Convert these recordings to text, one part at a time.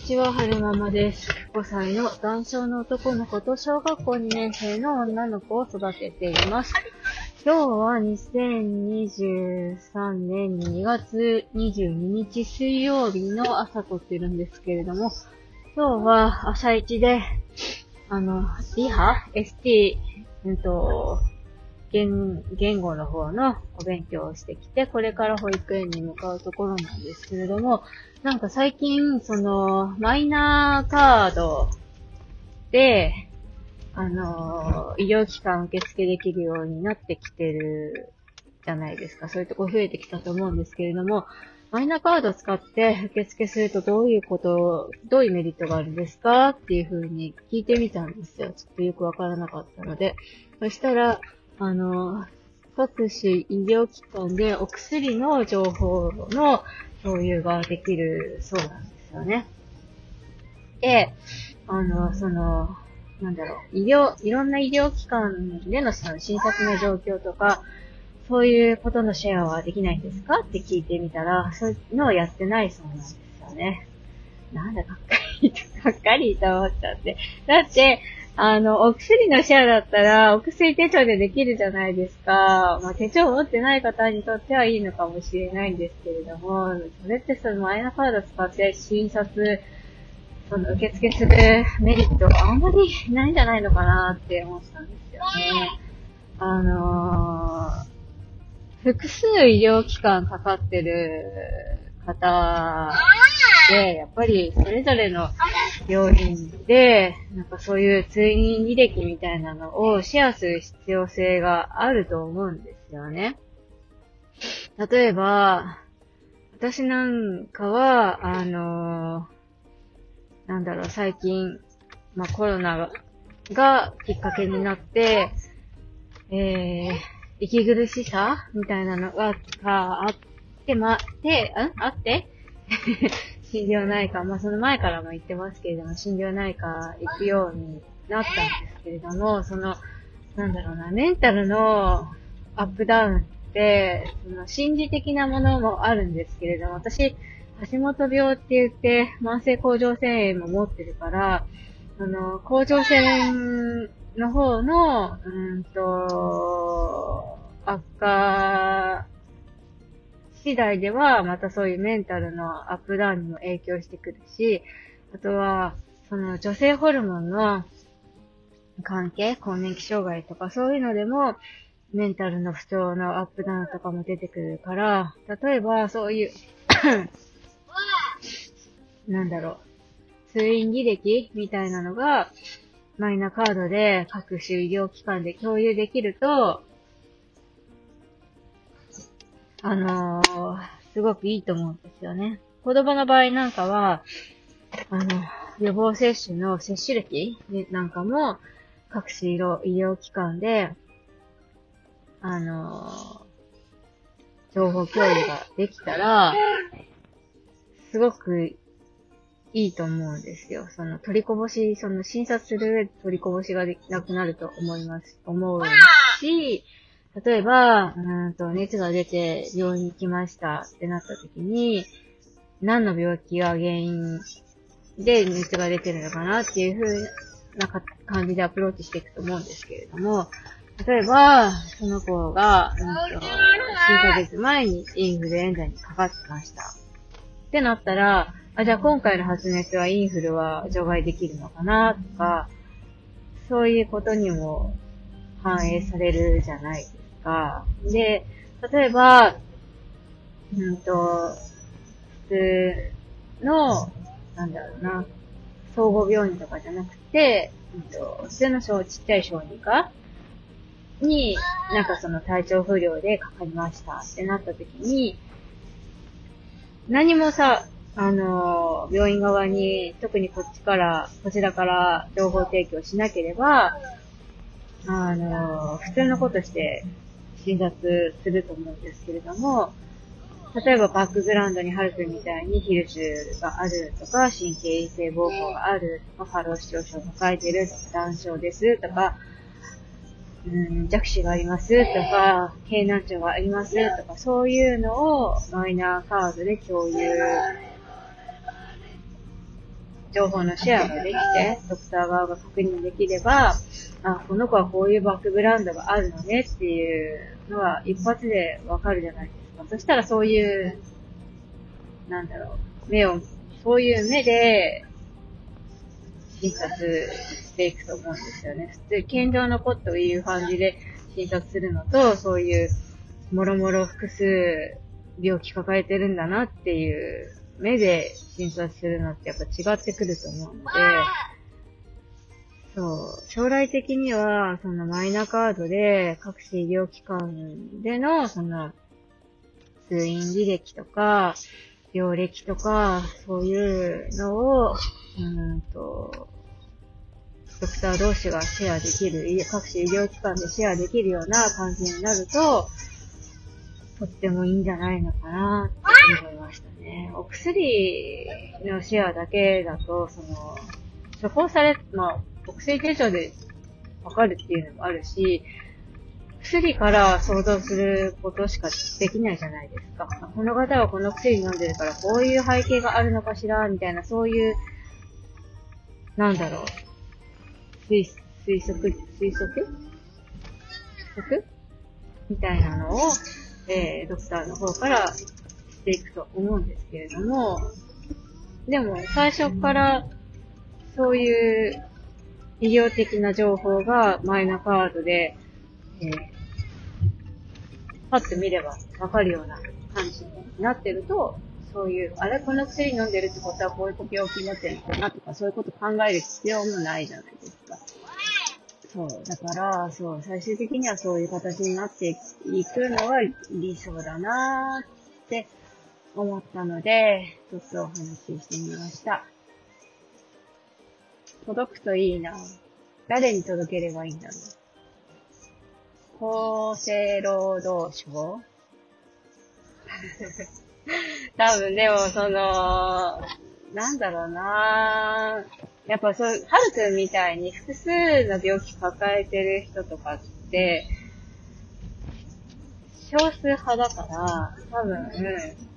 にちは、はるままです。5歳の男性の男の子と小学校2年生の女の子を育てています。今日は2023年2月22日水曜日の朝撮ってるんですけれども、今日は朝一で、あの、リハ ?ST、うんと、言、言語の方のお勉強をしてきて、これから保育園に向かうところなんですけれども、なんか最近、その、マイナーカードで、あの、医療機関受付できるようになってきてるじゃないですか。そういうとこ増えてきたと思うんですけれども、マイナーカード使って受付するとどういうこと、どういうメリットがあるんですかっていう風に聞いてみたんですよ。ちょっとよくわからなかったので。そしたら、あの、各種医療機関でお薬の情報の共有ができるそうなんですよね。で、あの、その、なんだろう、医療、いろんな医療機関でのその診察の状況とか、そういうことのシェアはできないんですか？って聞いてみたら、そういうのをやってないそうなんですよね。なんだ、がっかり、がっかりと思っちゃって。だって、あの、お薬のシェアだったら、お薬手帳でできるじゃないですか。まあ、手帳持ってない方にとってはいいのかもしれないんですけれども、それってそのマイナカード使って診察、その受付するメリットがあんまりないんじゃないのかなって思ったんですよね。あのー、複数医療機関かかってる方で、やっぱりそれぞれの病院で、なんかそういう通院履歴みたいなのをシェアする必要性があると思うんですよね。例えば、私なんかは、あのー、なんだろう、最近、まあ、コロナがきっかけになって、えー、息苦しさみたいなのが、があって、ま、で、ん？あって？心療内科、まあその前からも言ってますけれども、心療内科行くようになったんですけれども、その、なんだろうな、メンタルのアップダウンって、その心理的なものもあるんですけれども、私、橋本病って言って、慢性甲状腺炎も持ってるから、あの、甲状腺の方の、うんと、悪化次第では、またそういうメンタルのアップダウンにも影響してくるし、あとは、その女性ホルモンの関係、更年期障害とかそういうのでも、メンタルの不調のアップダウンとかも出てくるから、例えばそういう なんだろう、通院履歴みたいなのが、マイナカードで各種医療機関で共有できると、あのー、すごくいいと思うんですよね。子供の場合なんかは、あの、予防接種の接種歴なんかも、各種医療機関で、あのー、情報共有ができたら、すごくいいと思うんですよ。その取りこぼし、その診察する上で取りこぼしがなくなると思います、思うし、例えば、うんと、熱が出て病院に行きましたってなった時に、何の病気が原因で熱が出てるのかなっていう風な感じでアプローチしていくと思うんですけれども、例えば、その子が、うんと、数ヶ月前にインフルエンザにかかってました。ってなったら、あ、じゃあ今回の発熱はインフルは除外できるのかなとか、そういうことにも反映されるじゃないですか。で、例えば、うんと、普通の、なんだろうな、総合病院とかじゃなくて、うんと、普通の小、ちっちゃい小児科に、なんかその体調不良でかかりましたってなった時に、何もさ、あの、病院側に、特にこっちから、こちらから情報提供しなければ、あの、普通のことして診察すると思うんですけれども、例えばバックグラウンドにハルくんみたいにヒルシュがあるとか、神経異性膀胱があるとか、ファロー視聴症を抱えてるとか、断症ですとか、うん、弱視がありますとか、経難聴がありますとか、そういうのをマイナーカードで共有情報のシェアができて、ドクター側が確認できれば、あ、この子はこういうバックグラウンドがあるのねっていうのは一発でわかるじゃないですか。そしたらそういう、なんだろう、目を、そういう目で、診察していくと思うんですよね。普通、健常の子という感じで診察するのと、そういう、もろもろ複数病気抱えてるんだなっていう目で診察するのってやっぱ違ってくると思うので、そう、将来的には、そのマイナカードで各種医療機関での、その、通院履歴とか、病歴とか、そういうのを、うんと、ドクター同士がシェアできる、各種医療機関でシェアできるような感じになると、とってもいいんじゃないのかなって思いましたね。お薬のシェアだけだと、その、処方され、まあ、お薬手帳でわかるっていうのもあるし、薬から想像することしかできないじゃないですか。この方はこの薬飲んでるからこういう背景があるのかしら、みたいな、そういう、なんだろう。推、推測、推測？測？みたいなのを、えー、ドクターの方からしていくと思うんですけれども、でも最初からそういう医療的な情報がマイナカードで、えー、パッと見ればわかるような感じになってると、そういう、あれこの薬飲んでるってことはこういう病気持ってるんだなとか、そういうこと考える必要もないじゃないですか。そう。だから、そう、最終的にはそういう形になっていくのが理想だなーって思ったので、ちょっとお話ししてみました。届くといいな。誰に届ければいいんだろう。厚生労働省？多分でも、その、なんだろうなやっぱそう、はるくんみたいに複数の病気抱えてる人とかって、少数派だから、多分、うん、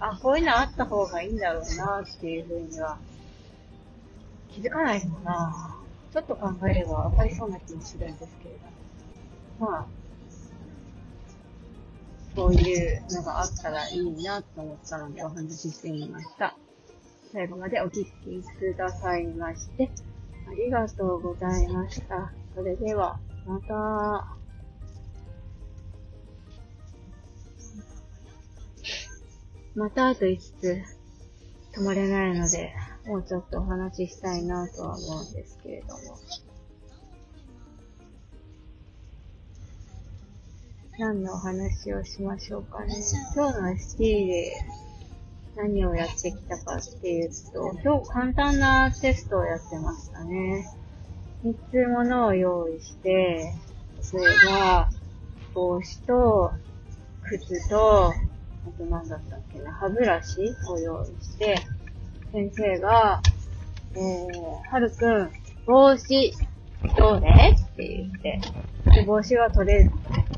あ、こういうのあった方がいいんだろうなっていうふうには、気づかないのかなちょっと考えればわかりそうな気もするんですけれど。まあ、そういうのがあったらいいなと思ったのでお話ししてみました。最後までお聞きくださいまして、ありがとうございました。それでは、また。またあと言いつ、止まれないので、もうちょっとお話ししたいなとは思うんですけれども。何のお話をしましょうかね。今日の ST で何をやってきたかっていうと、今日簡単なテストをやってましたね。3つものを用意して、例えば、帽子と、靴と、あと何だったっけな、歯ブラシを用意して、先生が、えー、はるくん、帽子、どうね？って言って、で帽子は取れる、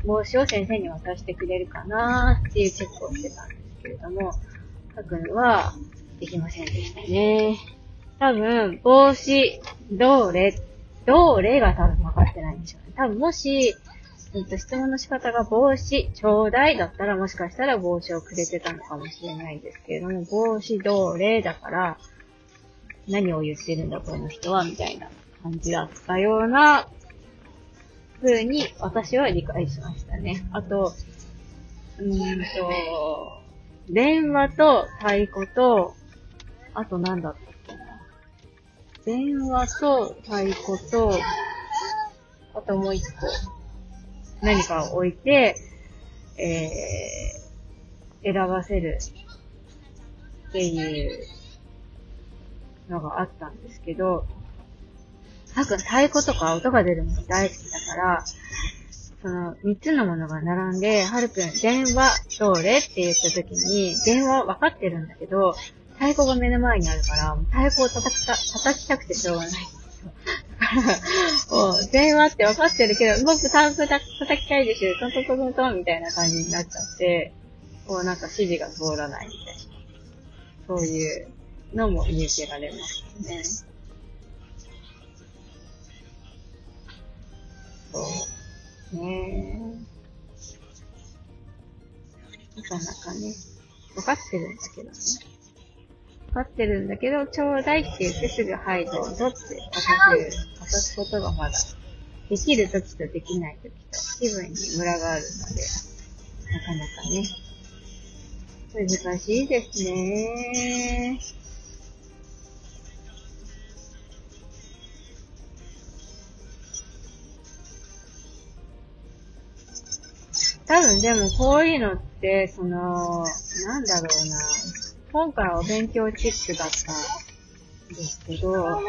帽子を先生に渡してくれるかなーっていうチェックをしてたんですけれども、書くのはできませんでしたね。多分、帽子、どれ、どれが多分分かってないんでしょうね。多分もし、えっと、質問の仕方が帽子、ちょうだいだったらもしかしたら帽子をくれてたのかもしれないですけれども、帽子どれだから、何を言ってるんだこの人は、みたいな感じだったような風に私は理解しましたね。あと、うんと、電話と太鼓と、あと何だったっけな。電話と太鼓と、あともう一個、何かを置いて、えー、選ばせるっていうのがあったんですけど、多分太鼓とか音が出るもの大好きだから、その、三つのものが並んで、はるくん、電話、どれって言った時に、電話分かってるんだけど、太鼓が目の前にあるから、太鼓を叩きた、叩きたくてしょうがない。もう、電話って分かってるけど、僕太鼓叩きたいですよ、トントントントンみたいな感じになっちゃって、こうなんか指示が通らないみたいな。そういうのも見受けられますね。そう。ねえ。なかなかね、わかってるんだけどね。わかってるんだけど、ちょうだいって言ってすぐはいどうぞって渡す、渡すことがまだ、できる時とできない時と気分にムラがあるので、なかなかね、難しいですね。多分でもこういうのって、その、なんだろうな。今回はお勉強チックだったんですけど、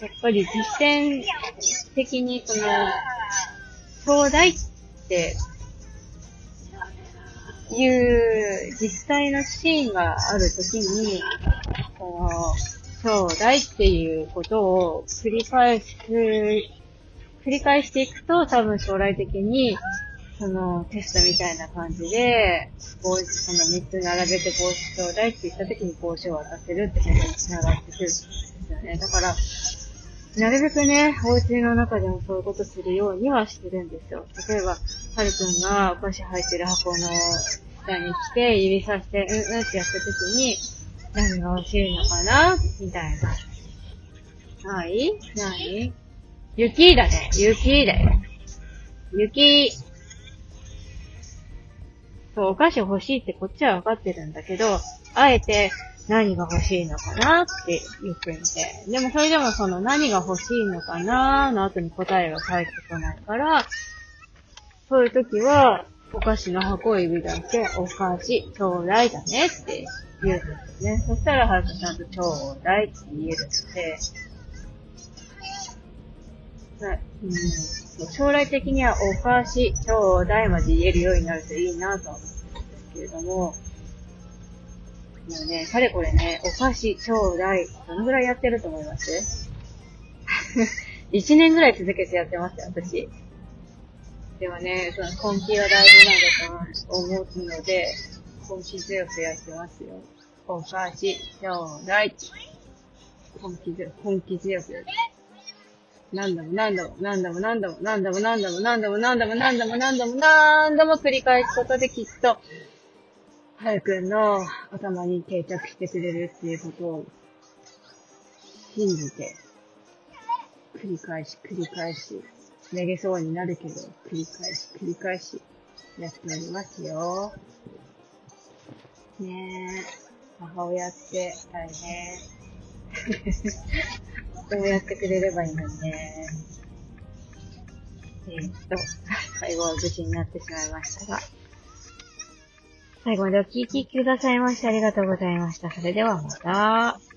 やっぱり実践的にその、東大っていう実際のシーンがあるときに、この、兄弟っていうことを繰り返す、繰り返していくと多分将来的に、そのテストみたいな感じで、帽子、その3つ並べて帽子兄弟って言った時に帽子を渡せるってことに繋がってくるんですよね。だから、なるべくね、お家の中でもそういうことするようにはしてるんですよ。例えば、はるくんがお菓子入ってる箱の下に来て、指さして、うんうんってやった時に、何が欲しいのかな？みたいな。はい？ない？雪だね。雪だよ。雪。そう、お菓子欲しいってこっちはわかってるんだけど、あえて、何が欲しいのかなって言ってみて。でもそれでもその何が欲しいのかなの後に答えが返ってこないから、そういう時は、お菓子の箱指だけ、お菓子、ちょうだいだねって言うんですね。そしたら、はるかちゃんとちょうだいって言えるので、はい、うん、将来的にはお菓子、ちょうだいまで言えるようになるといいなと思うんですけれども、もうね、かれこれね、お菓子、ちょうだい、どのぐらいやってると思います？一年ぐらい続けてやってますよ、私。でもね、その根気が大事なんだと思うので、根気強くやってますよ。お菓子、ちょうだい。根気強く、根気強く。何度も何度も何度も何度も何度も何度も何度も何度も何度も何度も何度も繰り返すことできっとはやくんの頭に定着してくれるっていうことを信じて、繰り返し繰り返し、めげそうになるけど、繰り返し繰り返し、やっておりますよ。ねえ、母親って大変。どうやってくれればいいのにね。えー、っと、最後は無事になってしまいましたが。最後までお聴きくださいましてありがとうございました。それではまた。